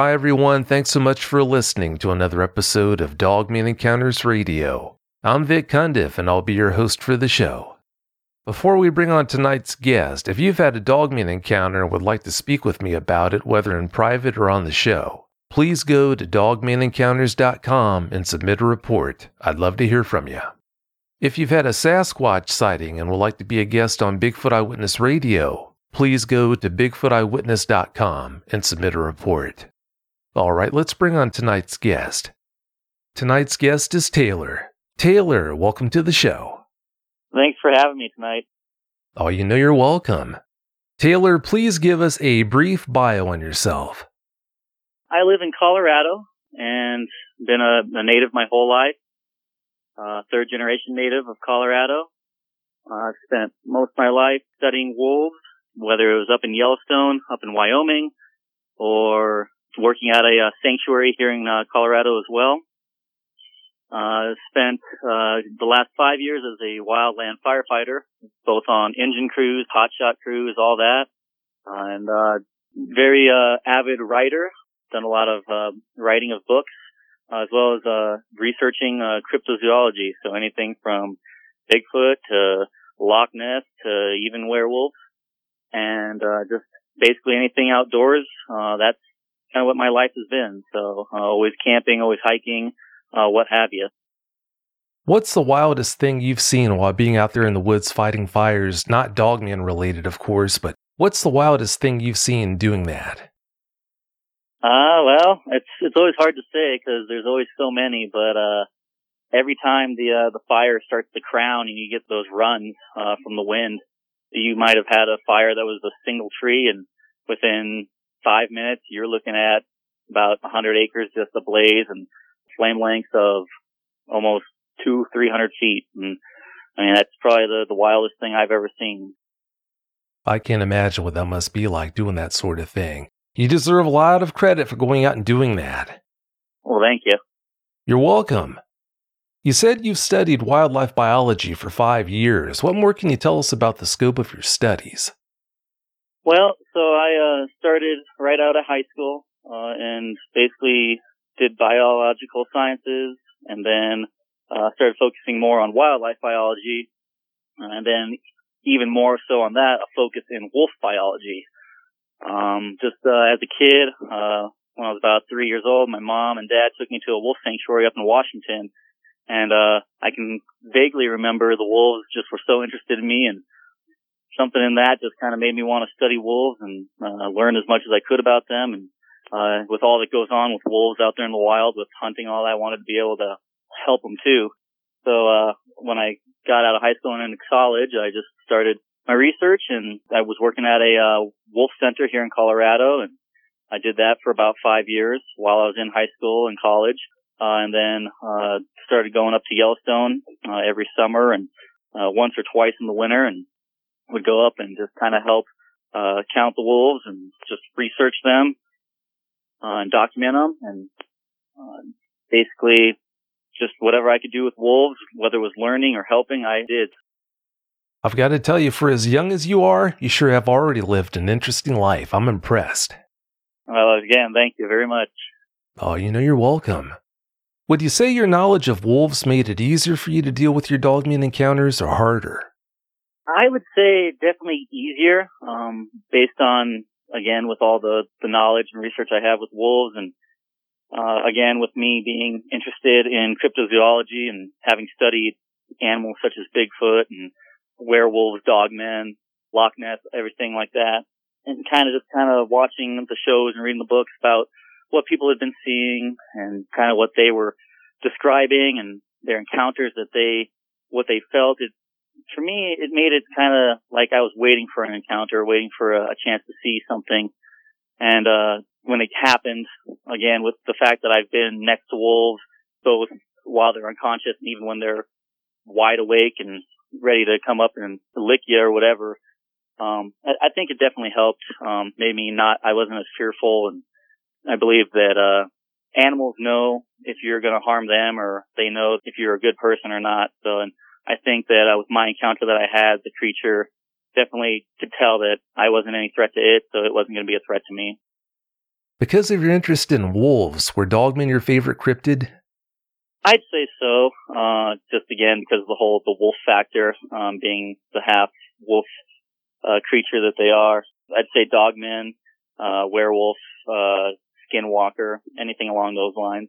Hi, everyone. Thanks so much for listening to another episode of Dogman Encounters Radio. I'm Vic Cundiff, and I'll be your host for the show. Before we bring on tonight's guest, if you've had a Dogman encounter and would like to speak with me about it, whether in private or on the show, please go to dogmanencounters.com and submit a report. I'd love to hear from you. If you've had a Sasquatch sighting and would like to be a guest on Bigfoot Eyewitness Radio, please go to bigfooteyewitness.com and submit a report. All right, let's bring on tonight's guest. Tonight's guest is Taylor. Taylor, welcome to the show. Thanks for having me tonight. Oh, you know you're welcome. Taylor, please give us a brief bio on yourself. I live in Colorado and been a, a native my whole life. Uh, third generation native of Colorado. Uh, I've spent most of my life studying wolves, whether it was up in Yellowstone, up in Wyoming, or working at a uh, sanctuary here in uh, Colorado as well. Uh, spent uh, the last five years as a wildland firefighter, both on engine crews, hotshot crews, all that, and uh, very uh, avid writer. Done a lot of uh, writing of books, as well as uh, researching uh, cryptozoology. So anything from Bigfoot to Loch Ness to even werewolves, and uh, just basically anything outdoors. Uh, that's kind of what my life has been. So uh, always camping, always hiking, uh, what have you. What's the wildest thing you've seen while being out there in the woods fighting fires? Not dogman related, of course, but what's the wildest thing you've seen doing that? Uh, well, it's it's always hard to say because there's always so many, but uh, every time the uh, the fire starts to crown and you get those runs uh, from the wind, you might have had a fire that was a single tree, and within five minutes, you're looking at about 100 acres just ablaze and flame lengths of almost two, 300 feet. And I mean, that's probably the, the wildest thing I've ever seen. I can't imagine what that must be like doing that sort of thing. You deserve a lot of credit for going out and doing that. Well, thank you. You're welcome. You said you've studied wildlife biology for five years. What more can you tell us about the scope of your studies? Well, so I uh, started right out of high school uh, and basically did biological sciences and then uh, started focusing more on wildlife biology, and then even more so on that, a focus in wolf biology. Um, just uh, as a kid, uh, when I was about three years old, my mom and dad took me to a wolf sanctuary up in Washington, and uh, I can vaguely remember the wolves just were so interested in me, and something in that just kind of made me want to study wolves and uh, learn as much as I could about them. And uh, with all that goes on with wolves out there in the wild, with hunting, all that, I wanted to be able to help them too. So, uh, when I got out of high school and into college, I just started my research and I was working at a, uh, wolf center here in Colorado and I did that for about five years while I was in high school and college. Uh, and then, uh, started going up to Yellowstone, uh, every summer and, uh, once or twice in the winter and would go up and just kind of help, uh, count the wolves and just research them, uh, and document them and, uh, basically just whatever I could do with wolves, whether it was learning or helping, I did. I've got to tell you, for as young as you are, you sure have already lived an interesting life. I'm impressed. Well, again, thank you very much. Oh, you know, you're welcome. Would you say your knowledge of wolves made it easier for you to deal with your dogman encounters or harder? I would say definitely easier, um, based on, again, with all the, the knowledge and research I have with wolves and uh, again, with me being interested in cryptozoology and having studied animals such as Bigfoot and werewolves, dogmen, Loch Ness, everything like that, and kind of just kind of watching the shows and reading the books about what people had been seeing and kind of what they were describing and their encounters that they, what they felt. It, for me, it made it kind of like I was waiting for an encounter, waiting for a, a chance to see something. And, uh, when it happened, again, with the fact that I've been next to wolves, both while they're unconscious and even when they're wide awake and ready to come up and lick you or whatever, um, I, I think it definitely helped. Um, made me not, I wasn't as fearful and I believe that, uh, animals know if you're going to harm them or they know if you're a good person or not. So, and I think that uh, with my encounter that I had, the creature definitely could tell that I wasn't any threat to it, so it wasn't going to be a threat to me. Because of your interest in wolves, were dogmen your favorite cryptid? I'd say so. Uh, just again because of the whole the wolf factor, um, being the half wolf uh, creature that they are. I'd say dogmen, uh, werewolf, uh, skinwalker, anything along those lines.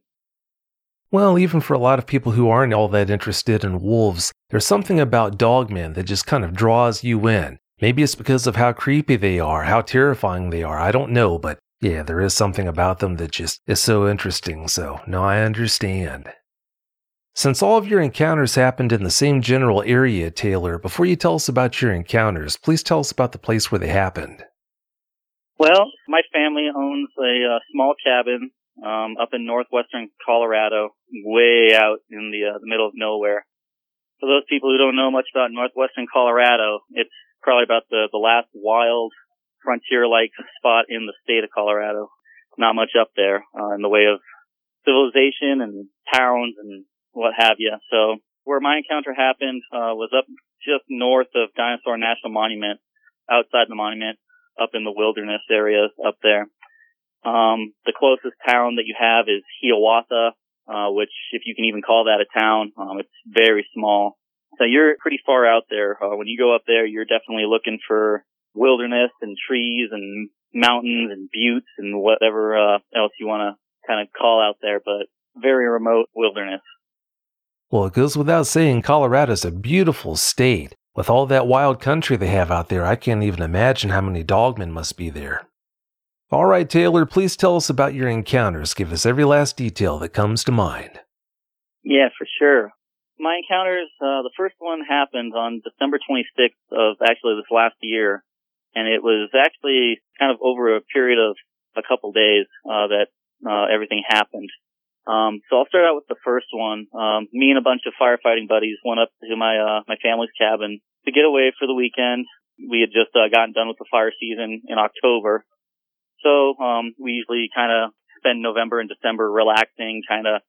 Well, even for a lot of people who aren't all that interested in wolves, there's something about dogmen that just kind of draws you in. Maybe it's because of how creepy they are, how terrifying they are. I don't know, but yeah, there is something about them that just is so interesting, so no, I understand. Since all of your encounters happened in the same general area, Taylor, before you tell us about your encounters, please tell us about the place where they happened. Well, my family owns a uh, small cabin um, up in northwestern Colorado, way out in the, uh, the middle of nowhere. For those people who don't know much about northwestern Colorado, it's probably about the, the last wild frontier-like spot in the state of Colorado. Not much up there uh, in the way of civilization and towns and what have you. So where my encounter happened uh, was up just north of Dinosaur National Monument, outside the monument, up in the wilderness areas up there. Um, the closest town that you have is Hiawatha, uh, which, if you can even call that a town, um, it's very small. So you're pretty far out there. Uh, when you go up there, you're definitely looking for wilderness and trees and mountains and buttes and whatever uh, else you want to kind of call out there, but very remote wilderness. Well, it goes without saying, Colorado's a beautiful state. With all that wild country they have out there, I can't even imagine how many dogmen must be there. All right, Taylor, please tell us about your encounters. Give us every last detail that comes to mind. Yeah, for sure. My encounters, uh, the first one happened on December 26th of actually this last year and it was actually kind of over a period of a couple days uh, that uh, everything happened. Um, so I'll start out with the first one. Um, me and a bunch of firefighting buddies went up to my uh, my family's cabin to get away for the weekend. We had just uh, gotten done with the fire season in October, so um, we usually kind of spend November and December relaxing, kind of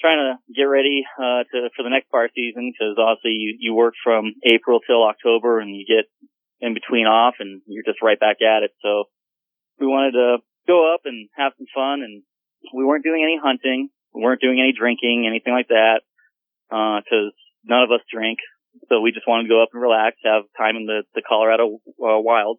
trying to get ready uh, to for the next fire season because obviously you, you work from April till October and you get in between off and you're just right back at it. So we wanted to go up and have some fun and we weren't doing any hunting. We weren't doing any drinking, anything like that, because uh, none of us drink. So we just wanted to go up and relax, have time in the, the Colorado uh, wild.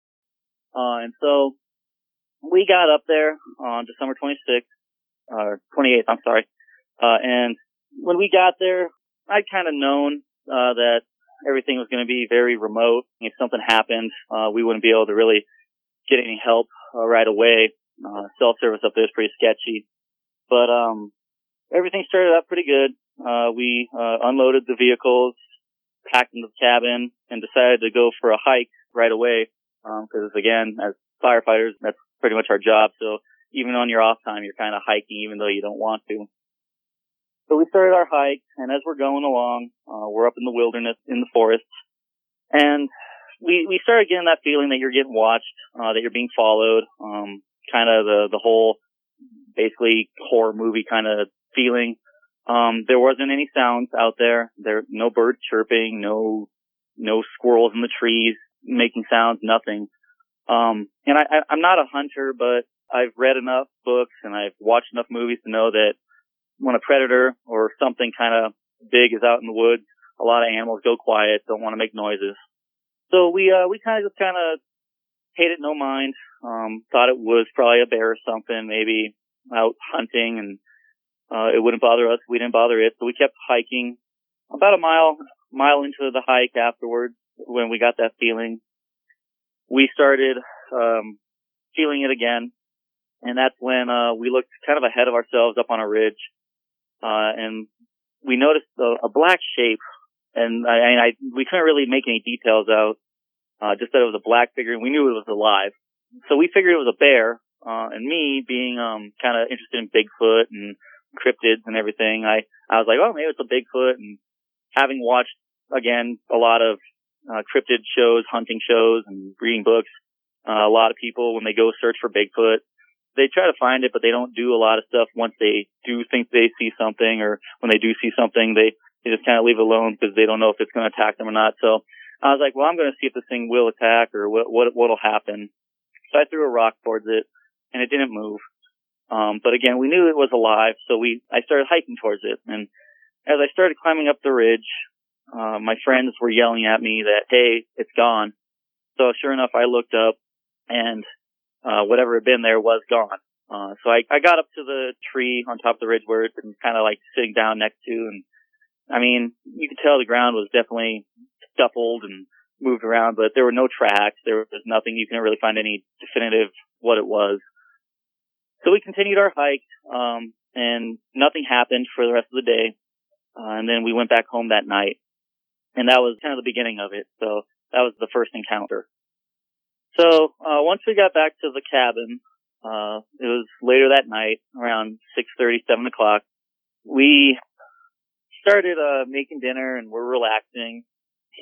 Uh, and so we got up there on December 26th, or 28th, I'm sorry. Uh, and when we got there, I'd kind of known, uh, that everything was going to be very remote. If something happened, uh, we wouldn't be able to really get any help uh, right away. Uh, cell service up there is pretty sketchy, but, um, everything started out pretty good. Uh, we, uh, unloaded the vehicles, packed into the cabin, and decided to go for a hike right away because um, again, as firefighters, that's pretty much our job. So even on your off time, you're kind of hiking even though you don't want to. So we started our hike, and as we're going along, uh, we're up in the wilderness, in the forest, and we we started getting that feeling that you're getting watched, uh, that you're being followed, um, kind of the the whole basically horror movie kind of feeling. Um, there wasn't any sounds out there. There no birds chirping, no no squirrels in the trees making sounds, nothing. Um, and I, I, I'm not a hunter, but I've read enough books and I've watched enough movies to know that when a predator or something kind of big is out in the woods, a lot of animals go quiet, don't want to make noises. So we, uh, we kind of just kind of paid it no mind. Um, thought it was probably a bear or something, maybe out hunting and, uh, it wouldn't bother us. We didn't bother it. So we kept hiking about a mile, mile into the hike afterwards when we got that feeling, we started um, feeling it again, and that's when uh, we looked kind of ahead of ourselves up on a ridge, uh, and we noticed a, a black shape, and I, I we couldn't really make any details out. uh, just that it was a black figure and we knew it was alive. So we figured it was a bear, uh, and me being, um, kind of interested in Bigfoot and cryptids and everything, I, I was like, oh, maybe it's a Bigfoot and having watched again a lot of, uh, cryptid shows, hunting shows and reading books, uh, a lot of people when they go search for Bigfoot, they try to find it, but they don't do a lot of stuff once they do think they see something or when they do see something, they, they just kind of leave it alone because they don't know if it's going to attack them or not. So I was like, well, I'm going to see if this thing will attack or what, what, what'll happen. So I threw a rock towards it and it didn't move. Um, but again, we knew it was alive. So we, I started hiking towards it. And as I started climbing up the ridge, uh, my friends were yelling at me that, Hey, it's gone. So sure enough, I looked up and, uh, whatever had been there was gone. Uh, so I, I got up to the tree on top of the ridge where it's been kind of like sitting down next to and I mean, you could tell the ground was definitely scuffled and moved around, but there were no tracks. There was nothing. You couldn't really find any definitive what it was. So we continued our hike, um, and nothing happened for the rest of the day. Uh, and then we went back home that night. And that was kind of the beginning of it. So that was the first encounter. So, uh, once we got back to the cabin, uh, it was later that night, around 6.30, 7 o'clock. We started, uh, making dinner and we're relaxing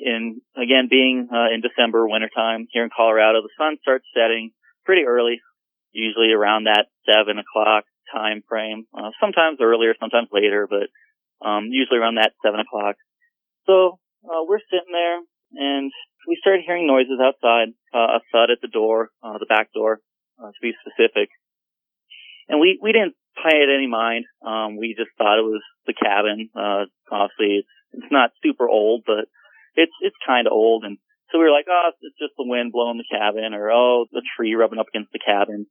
And again being uh, in December, wintertime here in Colorado, the sun starts setting pretty early, usually around that seven o'clock time frame. Uh, sometimes earlier, sometimes later, but um, usually around that seven o'clock. So uh, we're sitting there, and we started hearing noises outside. Uh, a thud at the door, uh, the back door, uh, to be specific. And we we didn't pay it any mind. Um, we just thought it was the cabin. Uh, obviously, it's it's not super old, but it's it's kind of old, and so we were like, oh, it's just the wind blowing the cabin, or oh, the tree rubbing up against the cabin.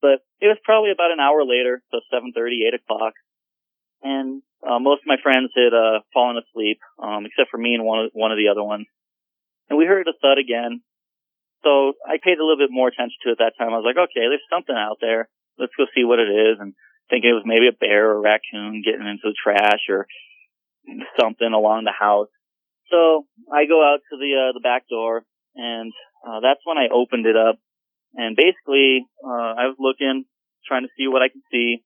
But it was probably about an hour later, so seven thirty, eight o'clock, and uh, most of my friends had uh, fallen asleep, um, except for me and one of, one of the other ones. And we heard a thud again. So I paid a little bit more attention to it that time. I was like, okay, there's something out there. Let's go see what it is. And thinking it was maybe a bear or a raccoon getting into the trash or something along the house. So I go out to the uh, the back door, and uh, that's when I opened it up. And basically, uh, I was looking, trying to see what I could see.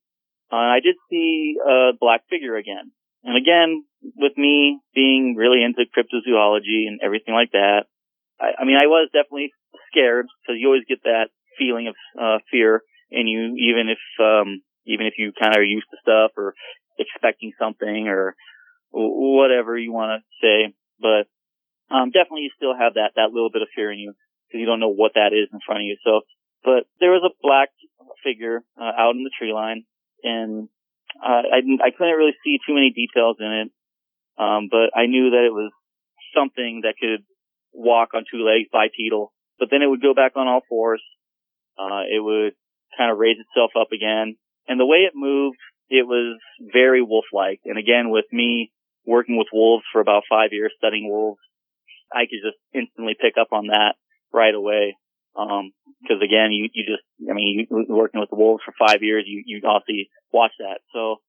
Uh, I did see a black figure again. And again, with me being really into cryptozoology and everything like that, I, I mean, I was definitely scared because you always get that feeling of uh, fear in you, even if um, even if you kind of are used to stuff or expecting something or whatever you want to say. But um, definitely you still have that that little bit of fear in you because you don't know what that is in front of you. So, but there was a black figure uh, out in the tree line, and uh, I I couldn't really see too many details in it, um, but I knew that it was something that could walk on two legs bipedal. But then it would go back on all fours. Uh, it would kind of raise itself up again, and the way it moved, it was very wolf-like. And again, with me working with wolves for about five years, studying wolves, I could just instantly pick up on that right away. Um, cause again, you, you just, I mean, you, working with the wolves for five years, you, you obviously watch that. So,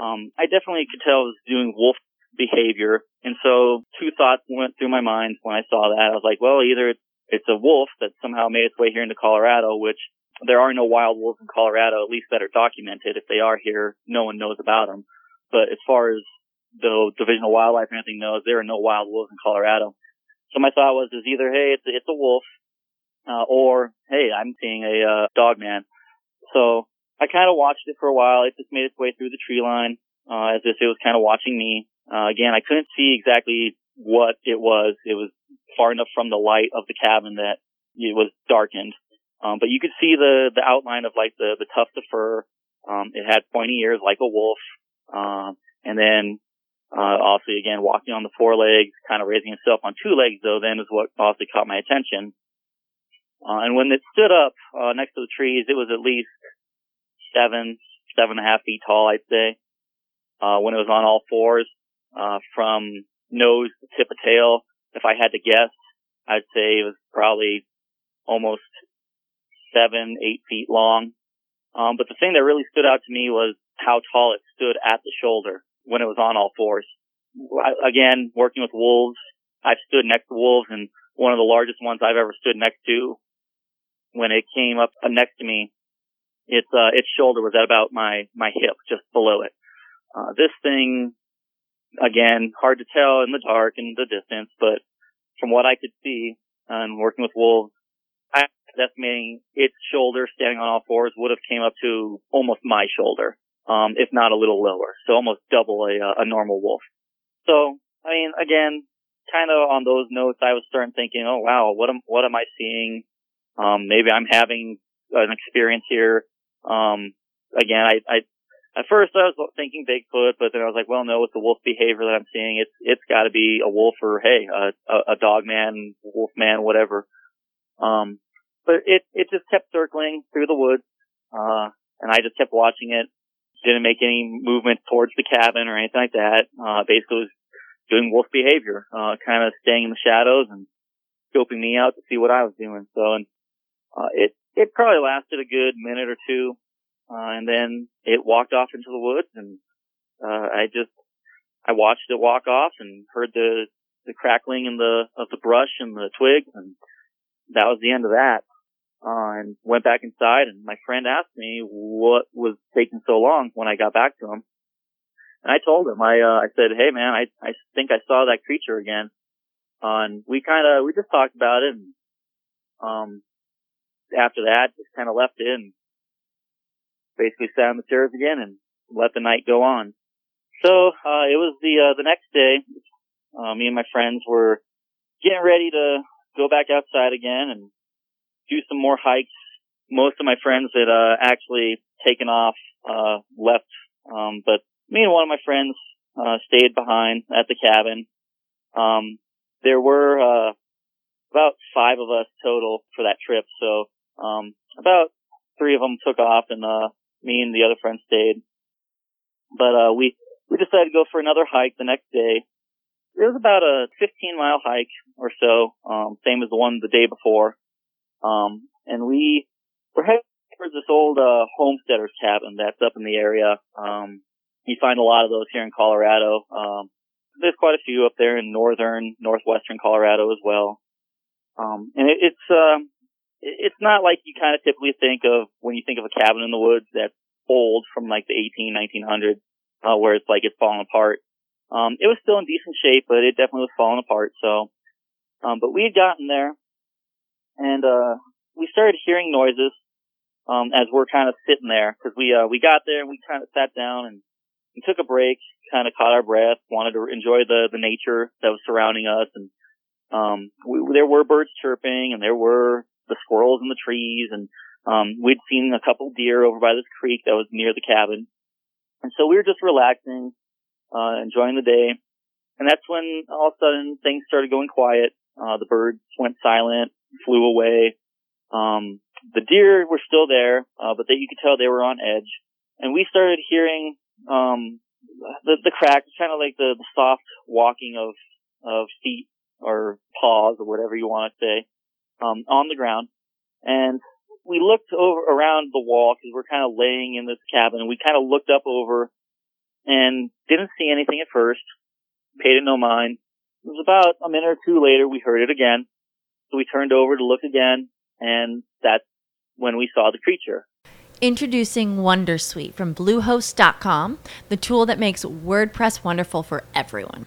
um, I definitely could tell I was doing wolf behavior. And so two thoughts went through my mind when I saw that. I was like, well, either it's a wolf that somehow made its way here into Colorado, which there are no wild wolves in Colorado, at least that are documented. If they are here, no one knows about them. But as far as the Division of Wildlife or anything knows, there are no wild wolves in Colorado. So my thought was, is either, hey, it's, it's a wolf, uh, or, hey, I'm seeing a, uh, dog man. So I kind of watched it for a while. It just made its way through the tree line, uh, as if it was kind of watching me. Uh, again, I couldn't see exactly what it was. It was far enough from the light of the cabin that it was darkened. Um, but you could see the, the outline of like the, the tuft of fur. Um, it had pointy ears like a wolf. Um, and then uh, obviously again, walking on the four legs, kind of raising itself on two legs though, then is what obviously caught my attention. Uh, and when it stood up, uh, next to the trees, it was at least seven, seven and a half feet tall, I'd say. Uh, when it was on all fours, uh, from nose to tip of tail, if I had to guess, I'd say it was probably almost seven, eight feet long. Um, but the thing that really stood out to me was how tall it stood at the shoulder when it was on all fours. Again, working with wolves, I've stood next to wolves and one of the largest ones I've ever stood next to. When it came up next to me, its uh, its shoulder was at about my my hip, just below it. Uh, this thing, again, hard to tell in the dark and the distance, but from what I could see and working with wolves, I estimating its shoulder standing on all fours would have came up to almost my shoulder, um, if not a little lower. So almost double a, uh, a normal wolf. So, I mean, again, kind of on those notes, I was starting thinking, oh wow, what am, what am I seeing? Um, maybe I'm having an experience here. Um, again, I, I, at first I was thinking Bigfoot, but then I was like, well, no, it's the wolf behavior that I'm seeing. It's, it's gotta be a wolf or, hey, a, a, a dog man, wolf man, whatever. Um, but it, it just kept circling through the woods, uh, and I just kept watching it. Didn't make any movement towards the cabin or anything like that. Uh, basically was doing wolf behavior, uh, kind of staying in the shadows and scoping me out to see what I was doing. So, and, uh, it, it probably lasted a good minute or two. Uh, and then it walked off into the woods and, uh, I just, I watched it walk off and heard the, the crackling in the, of the brush and the twigs and that was the end of that. Uh, and went back inside and my friend asked me what was taking so long when I got back to him. And I told him, I, uh, I said, hey man, I, I think I saw that creature again. Uh, and we kind of, we just talked about it and, um, after that, just kind of left it and basically sat on the stairs again and let the night go on. So, uh, it was the, uh, the next day, uh, me and my friends were getting ready to go back outside again and do some more hikes. Most of my friends had uh, actually taken off, uh, left, um, but me and one of my friends uh, stayed behind at the cabin. Um, there were uh, about five of us total for that trip, so um, about three of them took off, and uh, me and the other friend stayed. But uh, we we decided to go for another hike the next day. It was about a 15 mile hike or so, um, same as the one the day before. Um, and we were heading towards this old, uh, homesteader's cabin that's up in the area. Um, you find a lot of those here in Colorado. Um, there's quite a few up there in northern, northwestern Colorado as well. Um, and it, it's, um, it's not like you kind of typically think of when you think of a cabin in the woods that's old from like the 18, 1900s, uh, where it's like it's falling apart. Um, it was still in decent shape, but it definitely was falling apart. So, um, but we had gotten there and uh, we started hearing noises um, as we're kind of sitting there because we uh, we got there and we kind of sat down and, and took a break, kind of caught our breath, wanted to enjoy the the nature that was surrounding us, and um, we, there were birds chirping and there were the squirrels in the trees, and um, we'd seen a couple deer over by this creek that was near the cabin, and so we were just relaxing, uh, enjoying the day, and that's when all of a sudden things started going quiet. Uh, the birds went silent flew away. Um, the deer were still there, uh, but they, you could tell they were on edge. And we started hearing, um, the, the crack, kind of like the, the soft walking of, of feet or paws or whatever you want to say, um, on the ground. And we looked over around the wall because we're kind of laying in this cabin we kind of looked up over and didn't see anything at first, paid it no mind. It was about a minute or two later we heard it again so we turned over to look again, and that's when we saw the creature. Introducing Wondersuite from Bluehost.com, the tool that makes WordPress wonderful for everyone.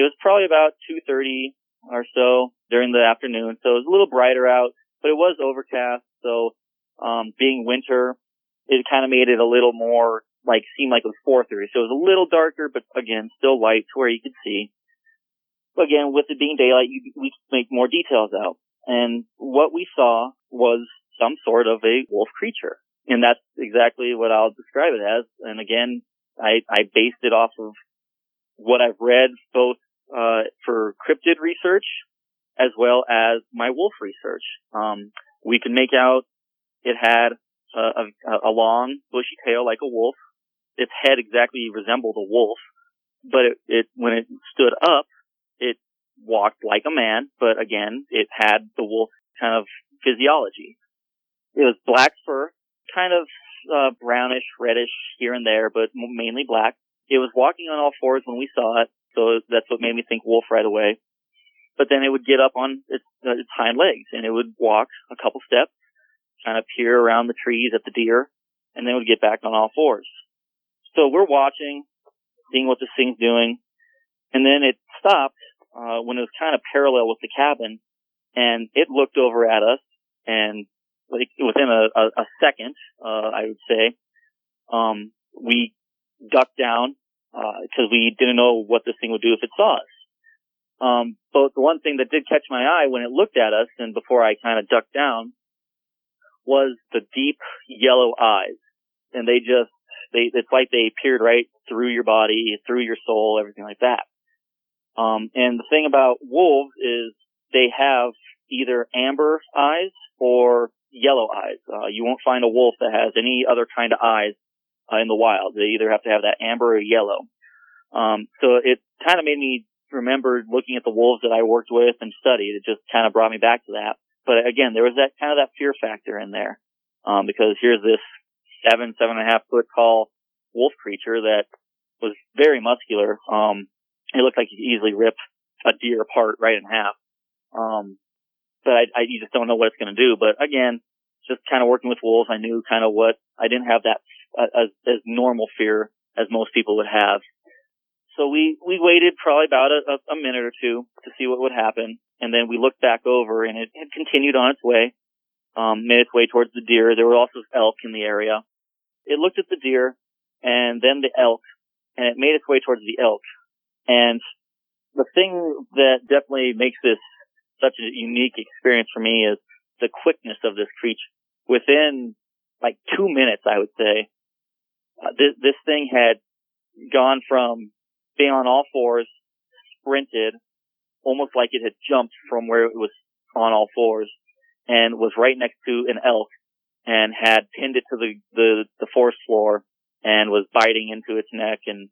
It was probably about 2.30 or so during the afternoon, so it was a little brighter out, but it was overcast, so um, being winter, it kind of made it a little more like seem like it was 4:30. So it was a little darker, but again, still light to where you could see. But again, with it being daylight, you, we could make more details out. And what we saw was some sort of a wolf creature, and that's exactly what I'll describe it as. And again, I, I based it off of what I've read both uh, for cryptid research as well as my wolf research. Um, we could make out it had a, a, a, long, bushy tail like a wolf. Its head exactly resembled a wolf, but it, it when it stood up, it walked like a man. But again, it had the wolf kind of physiology. It was black fur, kind of uh, brownish, reddish here and there, but mainly black. It was walking on all fours when we saw it, so that's what made me think wolf right away. But then it would get up on its, uh, its hind legs and it would walk a couple steps, kind of peer around the trees at the deer, and then it would get back on all fours. So we're watching, seeing what this thing's doing, and then it stopped uh, when it was kind of parallel with the cabin, and it looked over at us, and like within a, a, a second, uh, I would say, um, we ducked down because uh, we didn't know what this thing would do if it saw us. Um, but the one thing that did catch my eye when it looked at us, and before I kind of ducked down, was the deep yellow eyes, and they just they it's like they peered right through your body, through your soul, everything like that. Um, and the thing about wolves is they have either amber eyes or yellow eyes. Uh, you won't find a wolf that has any other kind of eyes uh, in the wild. They either have to have that amber or yellow. Um, so it kind of made me remember looking at the wolves that I worked with and studied. It just kind of brought me back to that. But again, there was that kind of that fear factor in there, um, because here's this seven, seven and a half foot tall wolf creature that was very muscular. Um, it looked like he could easily rip a deer apart right in half. Um, but I, I, you just don't know what it's going to do. But again, just kind of working with wolves, I knew kind of what I didn't have that as, as normal fear as most people would have. So we, we waited probably about a, a, minute or two to see what would happen. And then we looked back over and it had continued on its way, um, made its way towards the deer. There were also elk in the area. It looked at the deer and then the elk and it made its way towards the elk. And the thing that definitely makes this such a unique experience for me is the quickness of this creature. Within like two minutes, I would say, uh, this, this thing had gone from being on all fours, sprinted, almost like it had jumped from where it was on all fours, and was right next to an elk, and had pinned it to the the, the forest floor, and was biting into its neck, and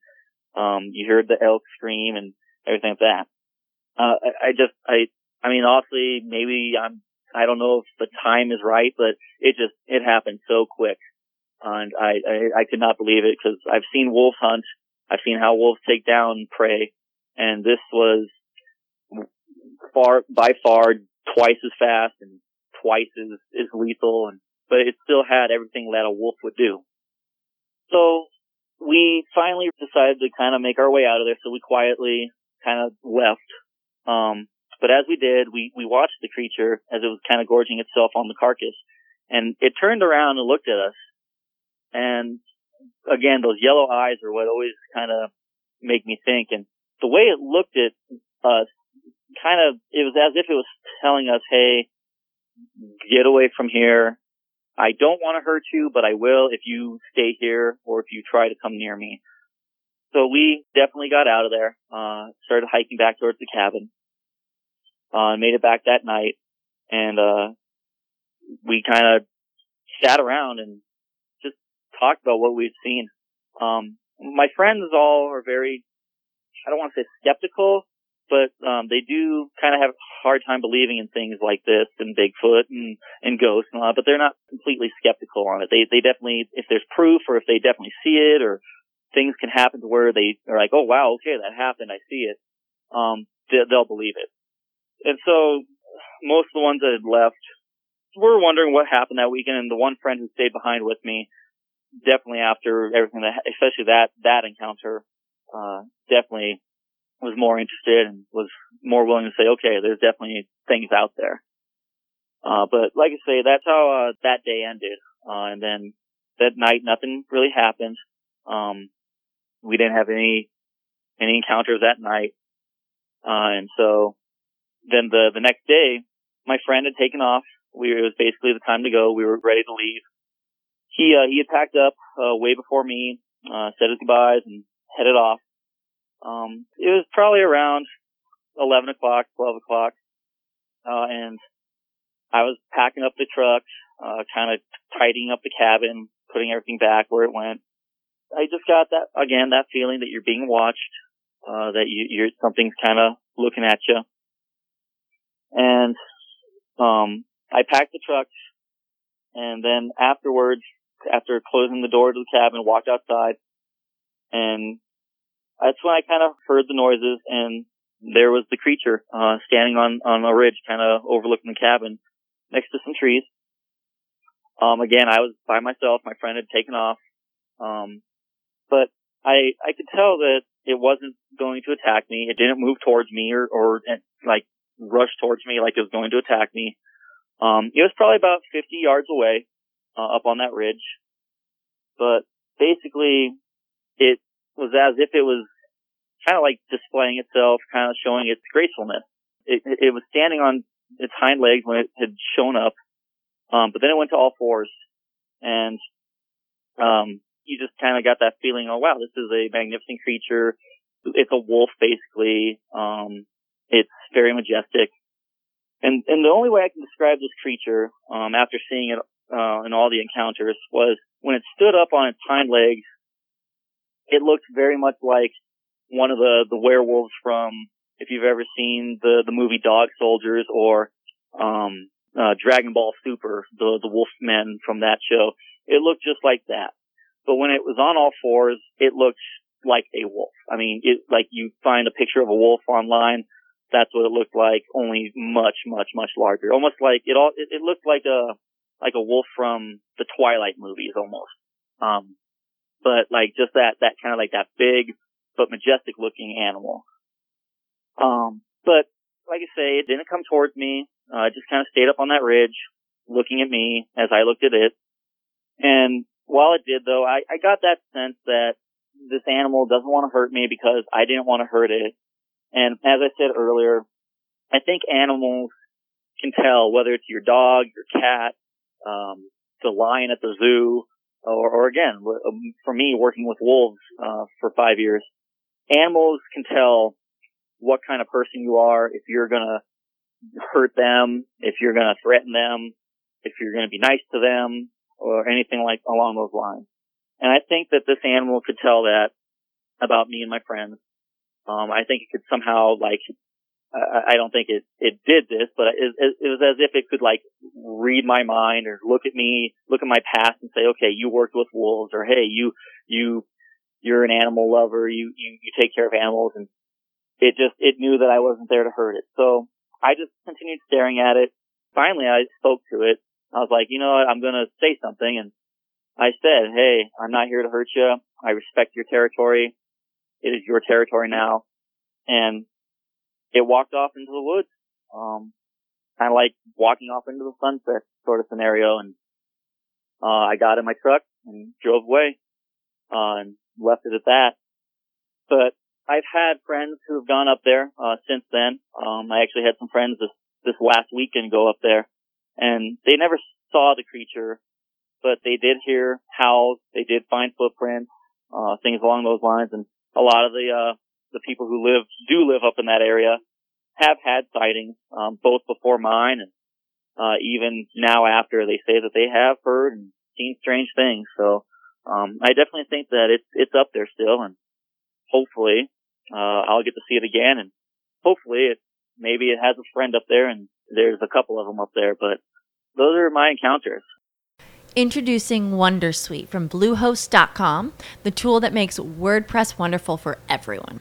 um, you heard the elk scream and everything like that. Uh, I, I just, I, I mean, honestly, maybe I'm, I don't know if the time is right, but it just, it happened so quick and I, I, I could not believe it because I've seen wolves hunt. I've seen how wolves take down prey. And this was far, by far, twice as fast and twice as, as lethal and, but it still had everything that a wolf would do. So we finally decided to kind of make our way out of there. So we quietly kind of left. Um, but as we did, we, we watched the creature as it was kind of gorging itself on the carcass and it turned around and looked at us. And again, those yellow eyes are what always kind of make me think. And the way it looked at us, kind of, it was as if it was telling us, hey, get away from here. I don't want to hurt you, but I will if you stay here or if you try to come near me. So we definitely got out of there, uh, started hiking back towards the cabin, uh, made it back that night and, uh, we kind of sat around and talked about what we've seen. Um, my friends all are very, I don't want to say skeptical, but um, they do kind of have a hard time believing in things like this and Bigfoot and and ghosts and all. But they're not completely skeptical on it. They they definitely, if there's proof or if they definitely see it or things can happen to where they are like, oh wow, okay, that happened, I see it. Um, they, they'll believe it. And so most of the ones that had left were wondering what happened that weekend. And the one friend who stayed behind with me, definitely after everything that, especially that that encounter, uh, definitely was more interested and was more willing to say, okay, there's definitely things out there. Uh, but like I say, that's how, uh, that day ended. Uh, and then that night, nothing really happened. Um, we didn't have any, any encounters that night. Uh, and so then the, the next day, my friend had taken off. We, it was basically the time to go. We were ready to leave. He, uh, he had packed up, uh, way before me, uh, said his goodbyes and headed off. Um, it was probably around 11 o'clock, 12 o'clock, uh, and I was packing up the truck, uh, kind of tidying up the cabin, putting everything back where it went. I just got that, again, that feeling that you're being watched, uh, that you, you're, something's kind of looking at you. And, um, I packed the truck and then afterwards, after closing the door to the cabin, walked outside and that's when I kind of heard the noises and there was the creature, uh, standing on, on a ridge kind of overlooking the cabin next to some trees. Um, again, I was by myself. My friend had taken off. Um, but I, I could tell that it wasn't going to attack me. It didn't move towards me or, or like rush towards me like it was going to attack me. Um, it was probably about 50 yards away, uh, up on that ridge. But basically, it was as if it was kind of like displaying itself, kind of showing its gracefulness. It, it, was standing on its hind legs when it had shown up, um, but then it went to all fours, and um, you just kind of got that feeling, oh wow, this is a magnificent creature. It's a wolf, basically. Um, it's very majestic, and and the only way I can describe this creature, um, after seeing it uh, in all the encounters, was when it stood up on its hind legs it looked very much like one of the, the werewolves from, if you've ever seen the, the movie Dog Soldiers or, um, uh, Dragon Ball Super, the, the wolf men from that show. It looked just like that. But when it was on all fours, it looked like a wolf. I mean, it, like you find a picture of a wolf online, that's what it looked like, only much, much, much larger. Almost like it all, it, it looked like a, like a wolf from the Twilight movies almost. Um, but like just that, that kind of like that big but majestic looking animal. Um, but like I say, it didn't come towards me. Uh, it just kind of stayed up on that ridge looking at me as I looked at it. And while it did though, I, I got that sense that this animal doesn't want to hurt me because I didn't want to hurt it. And as I said earlier, I think animals can tell whether it's your dog, your cat, um, the lion at the zoo, or, or again, um, for me, working with wolves uh, for five years, animals can tell what kind of person you are if you're gonna hurt them, if you're gonna threaten them, if you're gonna be nice to them, or anything like along those lines. And I think that this animal could tell that about me and my friends. Um, I think it could somehow like I don't think it, it did this, but it, it, was as if it could like read my mind or look at me, look at my past and say, okay, you worked with wolves or hey, you, you, you're an animal lover, you, you, you take care of animals and it just, it knew that I wasn't there to hurt it. So I just continued staring at it. Finally, I spoke to it. I was like, you know what? I'm going to say something. And I said, hey, I'm not here to hurt you. I respect your territory. It is your territory now. And it walked off into the woods. Um, kind of like walking off into the sunset sort of scenario. And, uh, I got in my truck and drove away, uh, and left it at that. But I've had friends who have gone up there, uh, since then. Um, I actually had some friends this, this last weekend go up there and they never saw the creature, but they did hear howls. They did find footprints, uh, things along those lines. And a lot of the, uh, the people who live, do live up in that area have had sightings, um, both before mine and, uh, even now after they say that they have heard and seen strange things. So, um, I definitely think that it's, it's up there still and hopefully, uh, I'll get to see it again and hopefully it, maybe it has a friend up there and there's a couple of them up there, but those are my encounters. Introducing Wondersuite from Bluehost.com, the tool that makes WordPress wonderful for everyone.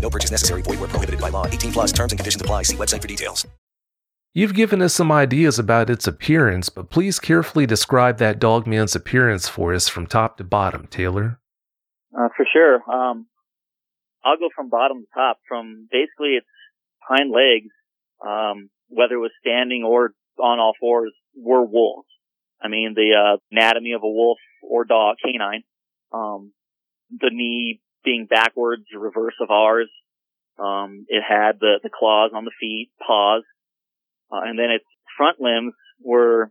No purchase necessary. Void where prohibited by law. 18 plus terms and conditions apply. See website for details. You've given us some ideas about its appearance, but please carefully describe that dog man's appearance for us from top to bottom, Taylor. Uh, for sure. Um, I'll go from bottom to top. From basically its hind legs, um, whether it was standing or on all fours, were wolves. I mean, the uh, anatomy of a wolf or dog, canine. Um, the knee being backwards, reverse of ours. Um, it had the, the claws on the feet, paws, uh, and then its front limbs were,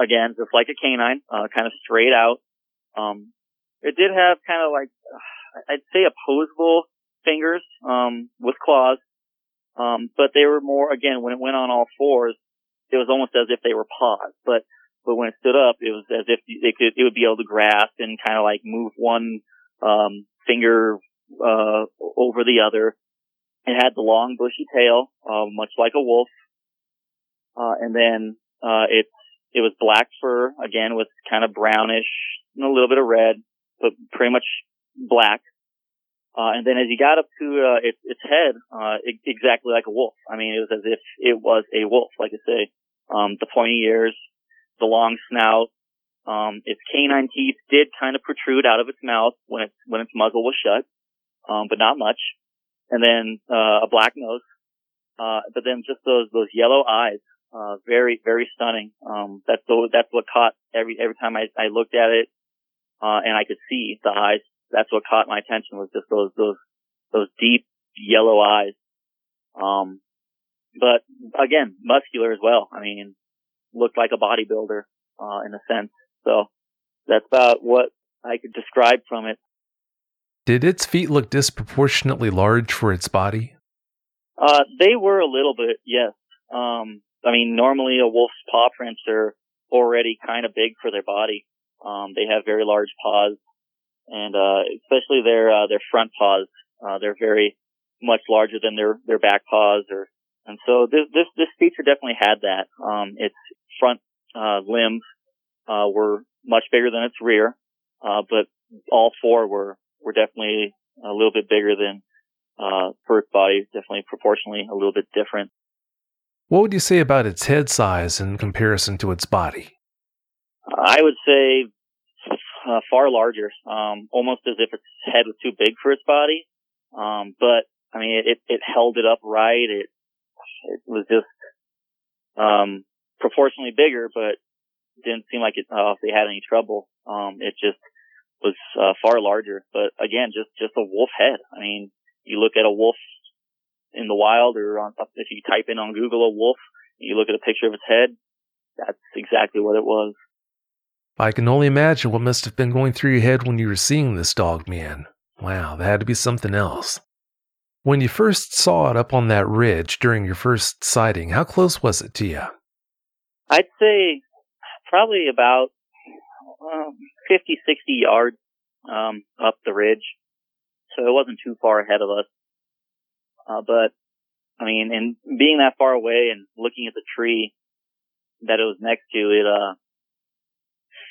again, just like a canine, uh, kind of straight out. Um, it did have kind of like, uh, I'd say opposable fingers, um, with claws. Um, but they were more, again, when it went on all fours, it was almost as if they were paws, but, but when it stood up, it was as if it could, it would be able to grasp and kind of like move one, um, finger uh, over the other. It had the long bushy tail, uh, much like a wolf. Uh, and then uh, it it was black fur again with kind of brownish and a little bit of red, but pretty much black. Uh, and then as you got up to uh, its its head, uh, it, exactly like a wolf. I mean, it was as if it was a wolf, like I say. Um, the pointy ears, the long snout, Um, its canine teeth did kind of protrude out of its mouth when its when its muzzle was shut, um, but not much. And then uh, a black nose, uh, but then just those those yellow eyes, uh, very very stunning. Um, that's the, that's what caught every every time I I looked at it, uh, and I could see the eyes. That's what caught my attention was just those those those deep yellow eyes. Um, but again, muscular as well. I mean, looked like a bodybuilder uh, in a sense. So that's about what I could describe from it. Did its feet look disproportionately large for its body? Uh, they were a little bit, yes. Um, I mean, normally a wolf's paw prints are already kind of big for their body. Um, they have very large paws, and uh, especially their uh, their front paws. Uh, they're very much larger than their their back paws, or and so this this this feature definitely had that. Um, its front uh, limbs uh, were much bigger than its rear, uh, but all four were were definitely a little bit bigger than uh, its body, definitely proportionally a little bit different. What would you say about its head size in comparison to its body? I would say uh, far larger, um, almost as if its head was too big for its body. Um, but I mean, it, it held it up right. It, it was just, um, proportionally bigger, but didn't seem like it, uh, they had any trouble. Um, it just was, uh, far larger. But again, just, just a wolf head. I mean, you look at a wolf in the wild or on, if you type in on Google a wolf, you look at a picture of its head, that's exactly what it was. I can only imagine what must have been going through your head when you were seeing this dog, man. Wow, that had to be something else. When you first saw it up on that ridge during your first sighting, how close was it to you? I'd say probably about um, 50, 60 yards um, up the ridge. So it wasn't too far ahead of us. Uh, but, I mean, and being that far away and looking at the tree that it was next to, it, uh,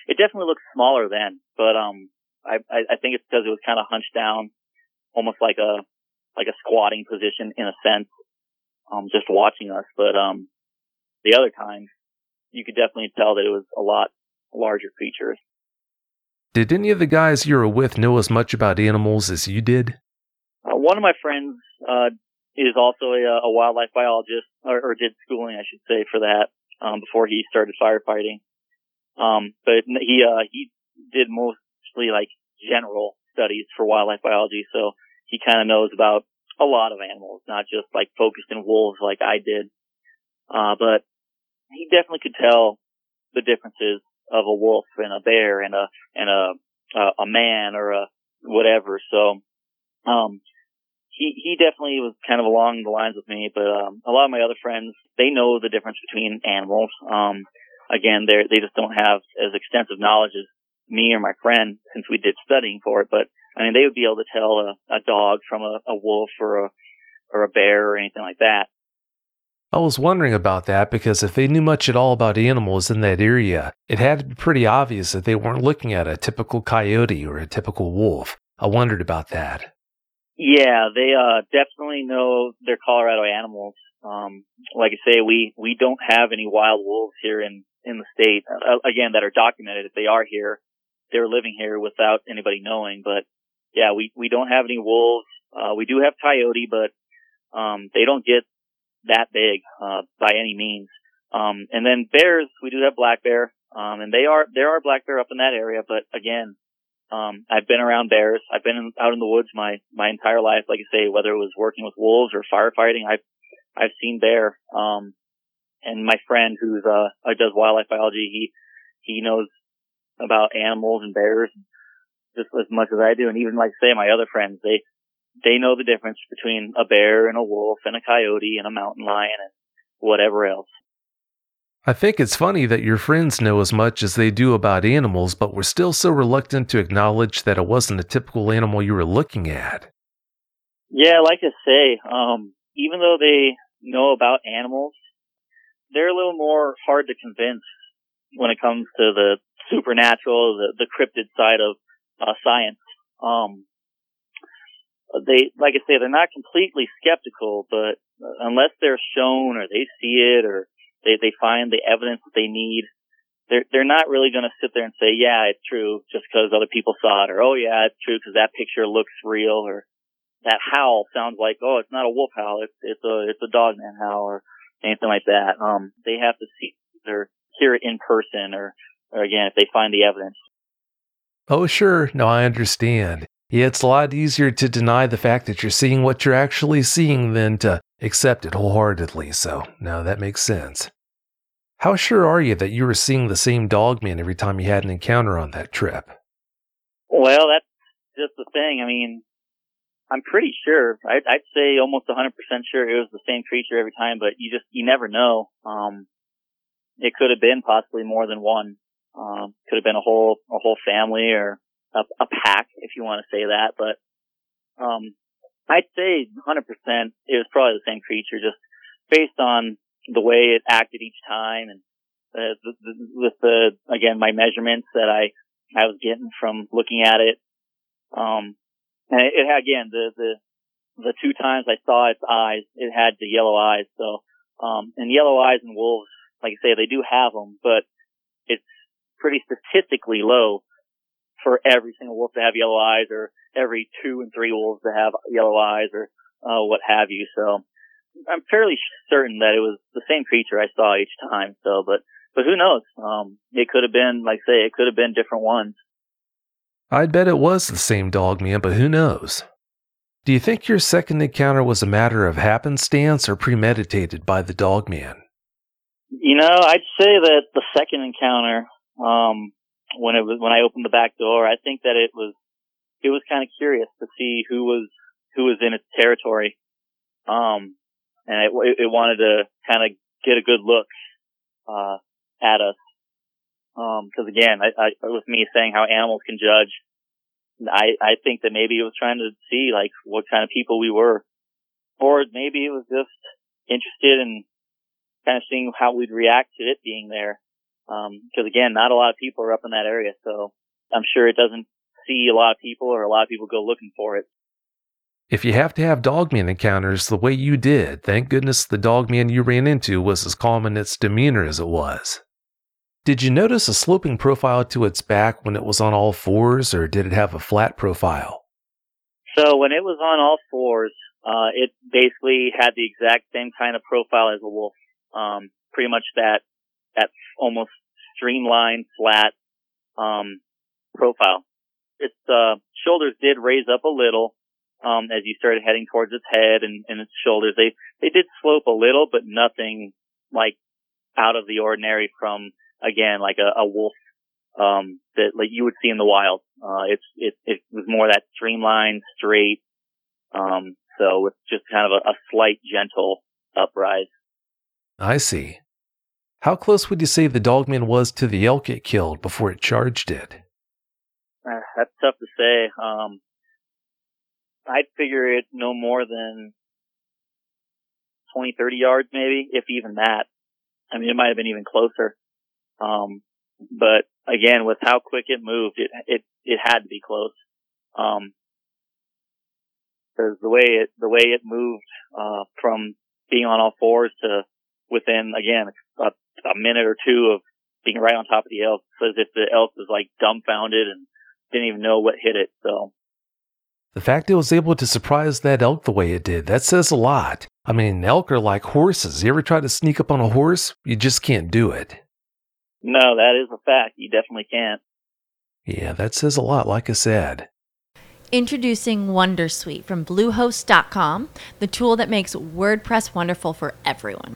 it definitely looked smaller then, but, um, I, I think it's because it was kind of hunched down, almost like a, like a squatting position in a sense, um, just watching us. But, um, the other times, you could definitely tell that it was a lot larger creatures. Did any of the guys you were with know as much about animals as you did? Uh, one of my friends uh, is also a, a wildlife biologist, or, or, did schooling, I should say, for that um, before he started firefighting. Um, but he uh, he did mostly like general studies for wildlife biology, so he kind of knows about a lot of animals, not just like focused in wolves like I did. Uh, but he definitely could tell the differences of a wolf and a bear and a and a a, a man or a whatever. So um he he definitely was kind of along the lines with me, but um a lot of my other friends they know the difference between animals. Um again they they just don't have as extensive knowledge as me or my friend since we did studying for it, but I mean they would be able to tell a, a dog from a, a wolf or a or a bear or anything like that. I was wondering about that because if they knew much at all about animals in that area, it had to be pretty obvious that they weren't looking at a typical coyote or a typical wolf. I wondered about that. Yeah, they uh, definitely know their Colorado animals. Um, like I say, we we don't have any wild wolves here in in the state. Uh, again, that are documented. If they are here, they're living here without anybody knowing. But yeah, we we don't have any wolves. Uh, we do have coyote, but um, they don't get that big uh, by any means. Um, and then bears, we do have black bear, um, and they are there are black bear up in that area. But again, um, I've been around bears. I've been in, out in the woods my my entire life. Like I say, whether it was working with wolves or firefighting, I've I've seen bear. Um, and my friend who's uh does wildlife biology, he he knows about animals and bears just as much as I do. And even like say, my other friends, they they know the difference between a bear and a wolf and a coyote and a mountain lion and whatever else. I think it's funny that your friends know as much as they do about animals, but were still so reluctant to acknowledge that it wasn't a typical animal you were looking at. Yeah, like I say, um, even though they know about animals, they're a little more hard to convince when it comes to the supernatural, the, the cryptid side of uh, science. Um, they, like I say, they're not completely skeptical, but unless they're shown or they see it or they, they find the evidence that they need, they're they're not really going to sit there and say, yeah, it's true, just because other people saw it, or oh yeah, it's true because that picture looks real, or that howl sounds like, oh, it's not a wolf howl, it's it's a it's a dog man howl, or anything like that. Um, they have to see or hear it in person, or or again, if they find the evidence. Oh, sure. No, I understand. Yeah, it's a lot easier to deny the fact that you're seeing what you're actually seeing than to accept it wholeheartedly. So, no, that makes sense. How sure are you that you were seeing the same dog man every time you had an encounter on that trip? Well, that's just the thing. I mean, I'm pretty sure. I'd, I'd say almost 100% sure it was the same creature every time, but you just, you never know. Um, it could have been possibly more than one. Um, could have been a whole, a whole family or a, a pack, if you want to say that. But, um, I'd say 100% it was probably the same creature, just based on the way it acted each time and uh, the, the, with the, again, my measurements that I, I was getting from looking at it. Um, and it, it had, again, the, the, the two times I saw its eyes, it had the yellow eyes. So, um, and yellow eyes in wolves, like I say, they do have them, but it's pretty statistically low for every single wolf to have yellow eyes or every two and three wolves to have yellow eyes or, uh, what have you. So I'm fairly certain that it was the same creature I saw each time. So, but, but who knows? Um, it could have been, like I say, it could have been different ones. I'd bet it was the same dog man, but who knows? Do you think your second encounter was a matter of happenstance or premeditated by the dog man? You know, I'd say that the second encounter, um, when it was when I opened the back door, I think that it was it was kind of curious to see who was who was in its territory, um, and it, it wanted to kind of get a good look uh, at us. Because um, again, I, I, with me saying how animals can judge, I I think that maybe it was trying to see like what kind of people we were, or maybe it was just interested in kind of seeing how we'd react to it being there. Because um, again, not a lot of people are up in that area, so I'm sure it doesn't see a lot of people or a lot of people go looking for it. If you have to have dogman encounters the way you did, thank goodness the dogman you ran into was as calm in its demeanor as it was. Did you notice a sloping profile to its back when it was on all fours, or did it have a flat profile? So when it was on all fours, uh, it basically had the exact same kind of profile as a wolf. Um, pretty much that that almost streamlined, flat um, profile. Its uh, shoulders did raise up a little um, as you started heading towards its head and, and its shoulders. They they did slope a little, but nothing like out of the ordinary from again like a, a wolf um, that like you would see in the wild. Uh, it's it it was more that streamlined, straight. Um, so with just kind of a, a slight gentle uprise. I see. How close would you say the dogman was to the elk it killed before it charged it? Uh, that's tough to say. Um, I'd figure it no more than 20, 30 yards maybe, if even that. I mean, it might have been even closer. Um, but again, with how quick it moved, it, it, it had to be close. Um, cause the way it, the way it moved, uh, from being on all fours to within, again, a a minute or two of being right on top of the elk. So as if the elk was like dumbfounded and didn't even know what hit it. So the fact it was able to surprise that elk the way it did, that says a lot. I mean, elk are like horses. You ever try to sneak up on a horse? You just can't do it. No, that is a fact. You definitely can't. Yeah, that says a lot, like I said. Introducing Wondersuite from Bluehost.com, the tool that makes WordPress wonderful for everyone.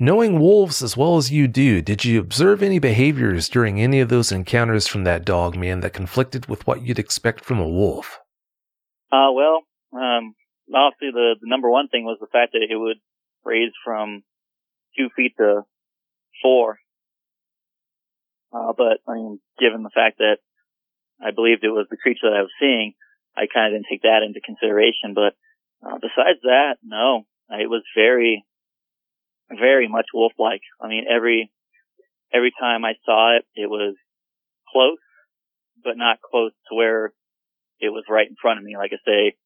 Knowing wolves as well as you do, did you observe any behaviors during any of those encounters from that dog man that conflicted with what you'd expect from a wolf? Uh, well, um, obviously the, the number one thing was the fact that it would raise from two feet to four. Uh, but I mean, given the fact that I believed it was the creature that I was seeing, I kind of didn't take that into consideration. But uh, besides that, no, it was very, very much wolf-like. I mean, every every time I saw it, it was close, but not close to where it was right in front of me. Like I say,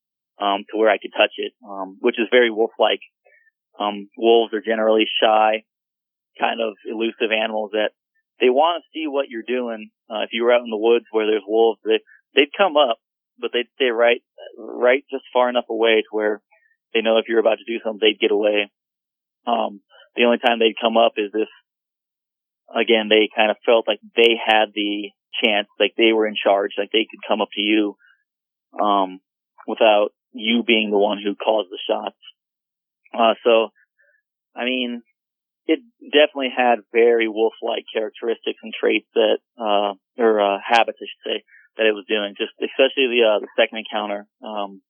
um, to where I could touch it, um, which is very wolf-like. Um, wolves are generally shy, kind of elusive animals that they want to see what you're doing. Uh, if you were out in the woods where there's wolves, they, they'd come up, but they'd stay right, right just far enough away to where they know if you're about to do something, they'd get away. Um, the only time they'd come up is if, again, they kind of felt like they had the chance, like they were in charge, like they could come up to you, um, without you being the one who caused the shots. Uh, so, I mean, it definitely had very wolf-like characteristics and traits that, uh, or, uh, habits, I should say, that it was doing. Just, especially the, uh, the second encounter, um,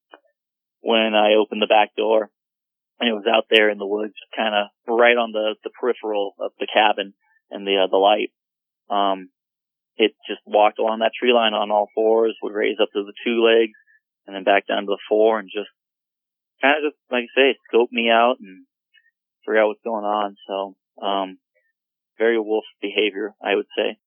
when I opened the back door and it was out there in the woods, kind of right on the, the peripheral of the cabin and the, uh, the light. Um, it just walked along that tree line on all fours, would raise up to the two legs and then back down to the four and just kind of just, like I say, scope me out and figure out what's going on. So, um, very wolf behavior, I would say.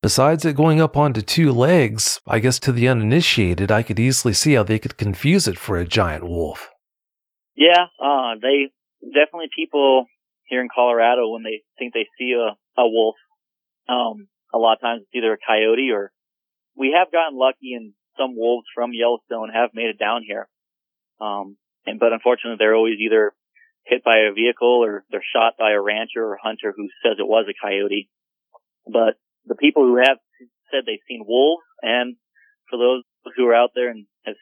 Besides it going up onto two legs, I guess to the uninitiated, I could easily see how they could confuse it for a giant wolf. Yeah, uh, they definitely people here in Colorado when they think they see a, a wolf, um, a lot of times it's either a coyote or we have gotten lucky and some wolves from Yellowstone have made it down here. Um, and, but unfortunately they're always either hit by a vehicle or they're shot by a rancher or hunter who says it was a coyote. But the people who have said they've seen wolves and for those who are out there and have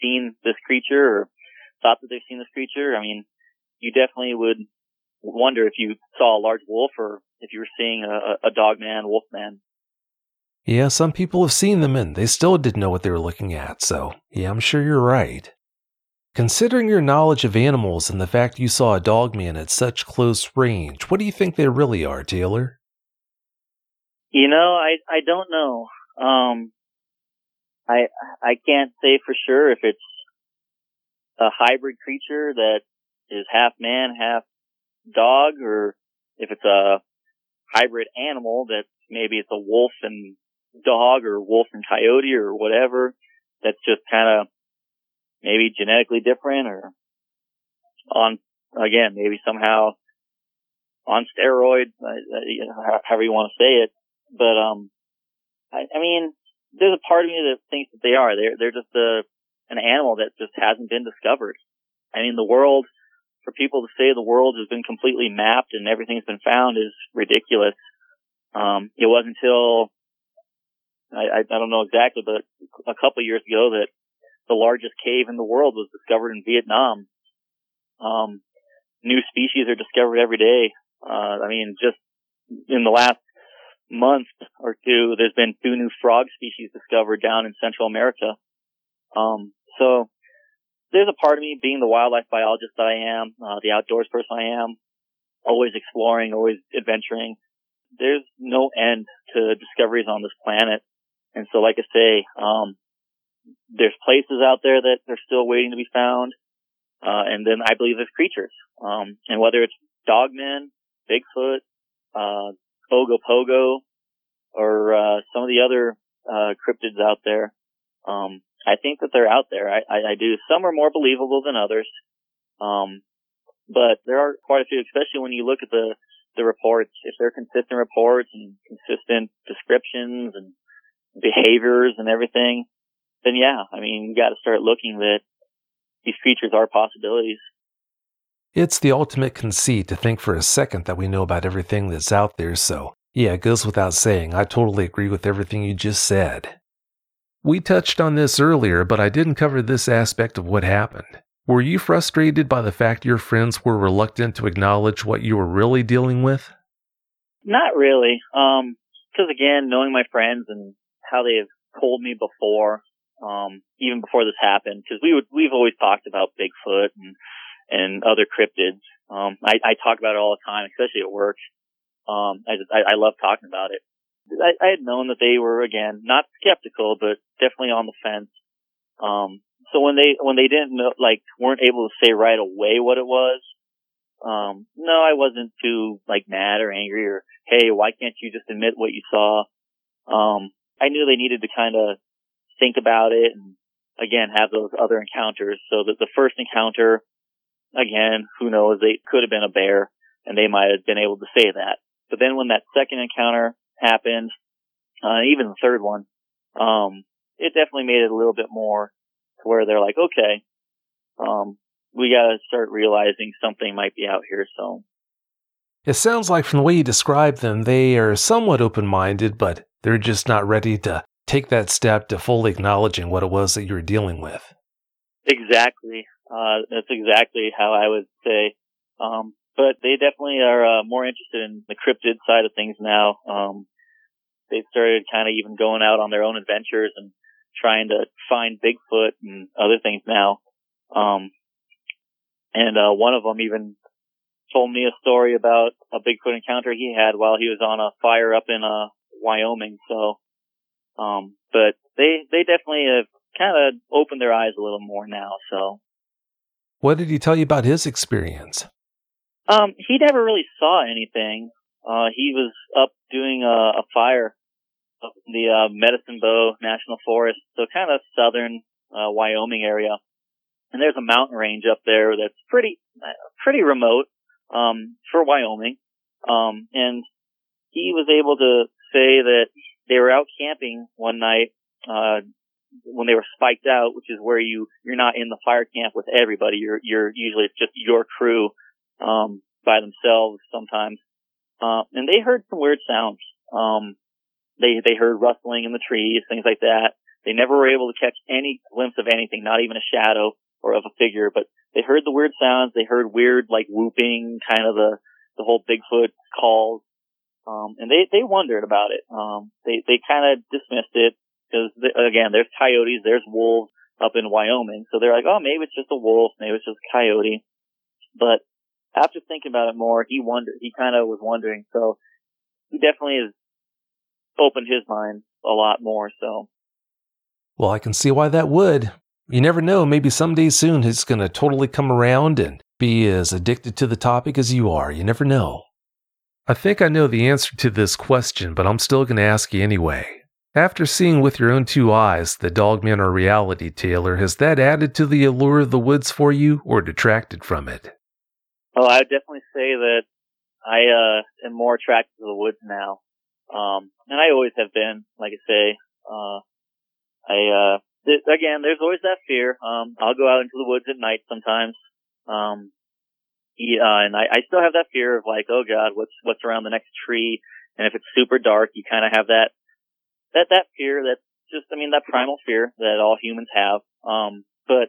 seen this creature or thought that they've seen this creature, I mean, you definitely would wonder if you saw a large wolf or if you were seeing a, a dog man, wolf man. Yeah, some people have seen them and they still didn't know what they were looking at, so yeah, I'm sure you're right. Considering your knowledge of animals and the fact you saw a dog man at such close range, what do you think they really are, Taylor? You know, I I don't know. Um, I I can't say for sure if it's a hybrid creature that is half man, half dog, or if it's a hybrid animal that maybe it's a wolf and dog or wolf and coyote or whatever that's just kind of maybe genetically different or on again maybe somehow on steroids, however you want to say it. But um, I, I mean, there's a part of me that thinks that they are. They're they're just a an animal that just hasn't been discovered. I mean, the world for people to say the world has been completely mapped and everything's been found is ridiculous. Um, it wasn't until I, I, I don't know exactly, but a couple years ago that the largest cave in the world was discovered in Vietnam. Um, new species are discovered every day. Uh, I mean, just in the last month or two, there's been two new frog species discovered down in Central America. Um, so there's a part of me being the wildlife biologist that I am, uh, the outdoors person I am, always exploring, always adventuring. There's no end to discoveries on this planet. And so, like I say, um, there's places out there that are still waiting to be found. Uh, and then I believe there's creatures. Um, and whether it's dogmen, Bigfoot, uh, Ogopogo, or, uh, some of the other, uh, cryptids out there, um, I think that they're out there. I, I, I do. Some are more believable than others. Um, but there are quite a few, especially when you look at the, the reports. If they're consistent reports and consistent descriptions and behaviors and everything, then yeah, I mean, you got to start looking that these creatures are possibilities. It's the ultimate conceit to think for a second that we know about everything that's out there, so yeah, it goes without saying. I totally agree with everything you just said. We touched on this earlier, but I didn't cover this aspect of what happened. Were you frustrated by the fact your friends were reluctant to acknowledge what you were really dealing with? Not really. Um, cause again, knowing my friends and how they have told me before, um, even before this happened, cause we would, we've always talked about Bigfoot and, and other cryptids. Um, I, I talk about it all the time, especially at work. Um, I just, I, I love talking about it. I, I had known that they were again not skeptical, but definitely on the fence. Um, so when they when they didn't know, like weren't able to say right away what it was, um, no, I wasn't too like mad or angry or hey, why can't you just admit what you saw? Um, I knew they needed to kind of think about it and again have those other encounters. So that the first encounter, again, who knows, they could have been a bear and they might have been able to say that. But then when that second encounter happened, uh, even the third one, um, it definitely made it a little bit more to where they're like, okay, um, we gotta start realizing something might be out here. So it sounds like from the way you describe them, they are somewhat open minded, but they're just not ready to take that step to fully acknowledging what it was that you were dealing with. Exactly. Uh, that's exactly how I would say. Um, but they definitely are uh, more interested in the cryptid side of things now. Um, they've started kind of even going out on their own adventures and trying to find Bigfoot and other things now. Um, and uh, one of them even told me a story about a Bigfoot encounter he had while he was on a fire up in uh, Wyoming. So, um, but they they definitely have kind of opened their eyes a little more now. So, what did he tell you about his experience? Um, he never really saw anything. Uh, he was up doing a, a fire up in the uh, Medicine Bow National Forest, so kind of southern uh, Wyoming area. And there's a mountain range up there that's pretty pretty remote um, for Wyoming. Um, and he was able to say that they were out camping one night uh, when they were spiked out, which is where you you're not in the fire camp with everybody. You're you're usually it's just your crew um, by themselves sometimes. Uh, and they heard some weird sounds. Um, they, they heard rustling in the trees, things like that. They never were able to catch any glimpse of anything, not even a shadow or of a figure, but they heard the weird sounds. They heard weird, like whooping, kind of the, the whole Bigfoot calls. Um, and they, they wondered about it. Um, they, they kind of dismissed it because again, there's coyotes, there's wolves up in Wyoming. So they're like, oh, maybe it's just a wolf, maybe it's just a coyote. But after thinking about it more, he wondered, he kind of was wondering. So he definitely has opened his mind a lot more. So. Well, I can see why that would. You never know. Maybe someday soon he's going to totally come around and be as addicted to the topic as you are. You never know. I think I know the answer to this question, but I'm still going to ask you anyway. After seeing with your own two eyes the dogman are reality, Taylor, has that added to the allure of the woods for you or detracted from it? Oh, I would definitely say that I uh, am more attracted to the woods now. Um, and I always have been, like I say. Uh, I, uh, th- again, there's always that fear. Um, I'll go out into the woods at night sometimes. Um, yeah, and I, I still have that fear of like, oh God, what's, what's around the next tree? And if it's super dark, you kind of have that that that fear that's just I mean that primal fear that all humans have. Um, but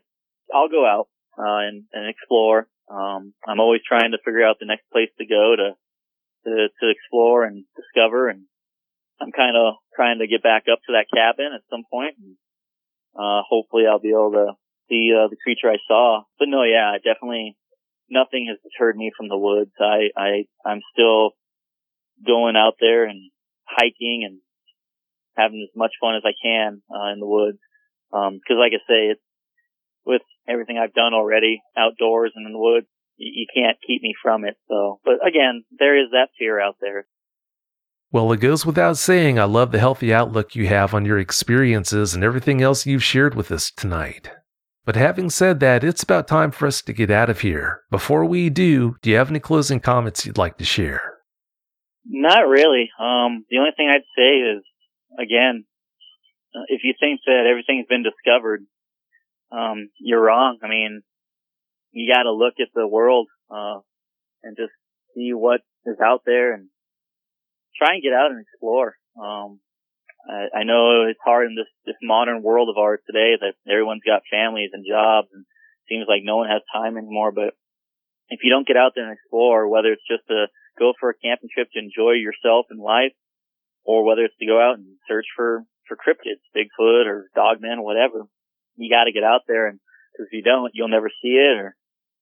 I'll go out uh, and and explore. Um, I'm always trying to figure out the next place to go to to to explore and discover. And I'm kind of trying to get back up to that cabin at some point. And, uh, hopefully I'll be able to see uh, the creature I saw. But no, yeah, definitely nothing has deterred me from the woods. I I I'm still going out there and hiking and having as much fun as I can uh, in the woods. Um, cause like I say, it's with everything I've done already outdoors and in the woods, you, you can't keep me from it. So, but again, there is that fear out there. Well, it goes without saying, I love the healthy outlook you have on your experiences and everything else you've shared with us tonight. But having said that, it's about time for us to get out of here. Before we do, do you have any closing comments you'd like to share? Not really. Um, the only thing I'd say is again, uh, if you think that everything's been discovered, um, you're wrong. I mean, you got to look at the world uh, and just see what is out there and try and get out and explore. Um, I, I know it's hard in this this modern world of ours today that everyone's got families and jobs and seems like no one has time anymore. But if you don't get out there and explore, whether it's just to go for a camping trip to enjoy yourself and life, or whether it's to go out and search for, for cryptids, Bigfoot or Dogman, whatever. You gotta get out there and, cause if you don't, you'll never see it or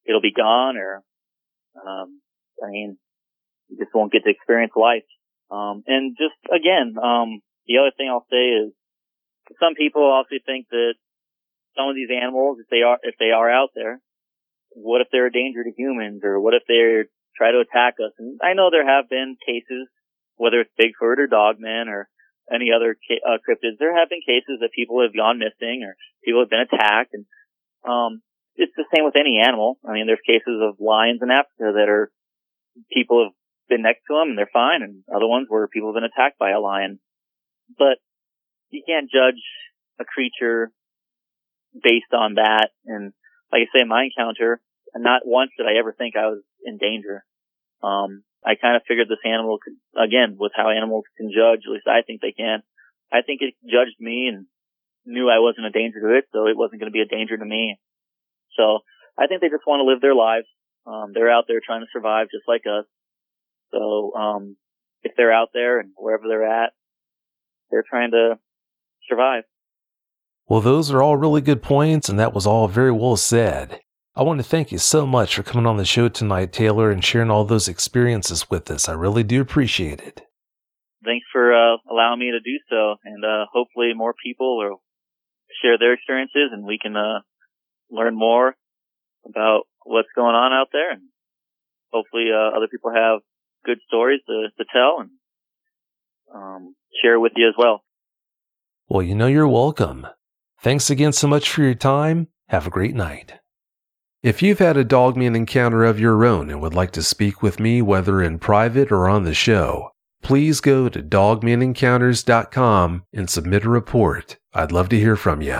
it'll be gone or, um, I mean, you just won't get to experience life. Um, and just again, um, the other thing I'll say is some people also think that some of these animals, if they are, if they are out there, what if they're a danger to humans or what if they try to attack us? And I know there have been cases whether it's Bigfoot or Dogman or any other uh, cryptids, there have been cases that people have gone missing or people have been attacked. And, um, it's the same with any animal. I mean, there's cases of lions in Africa that are, people have been next to them and they're fine and other ones where people have been attacked by a lion. But you can't judge a creature based on that. And like I say, my encounter, not once did I ever think I was in danger. Um, I kind of figured this animal could, again, with how animals can judge, at least I think they can. I think it judged me and knew I wasn't a danger to it, so it wasn't going to be a danger to me. So I think they just want to live their lives. Um, they're out there trying to survive just like us. So, um, if they're out there and wherever they're at, they're trying to survive. Well, those are all really good points, and that was all very well said. I want to thank you so much for coming on the show tonight, Taylor, and sharing all those experiences with us. I really do appreciate it. Thanks for uh, allowing me to do so, and uh, hopefully more people will share their experiences, and we can uh, learn more about what's going on out there, and hopefully uh, other people have good stories to, to tell and um, share with you as well. Well, you know you're welcome. Thanks again so much for your time. Have a great night. If you've had a dogman encounter of your own and would like to speak with me, whether in private or on the show, please go to dogmanencounters.com and submit a report. I'd love to hear from you.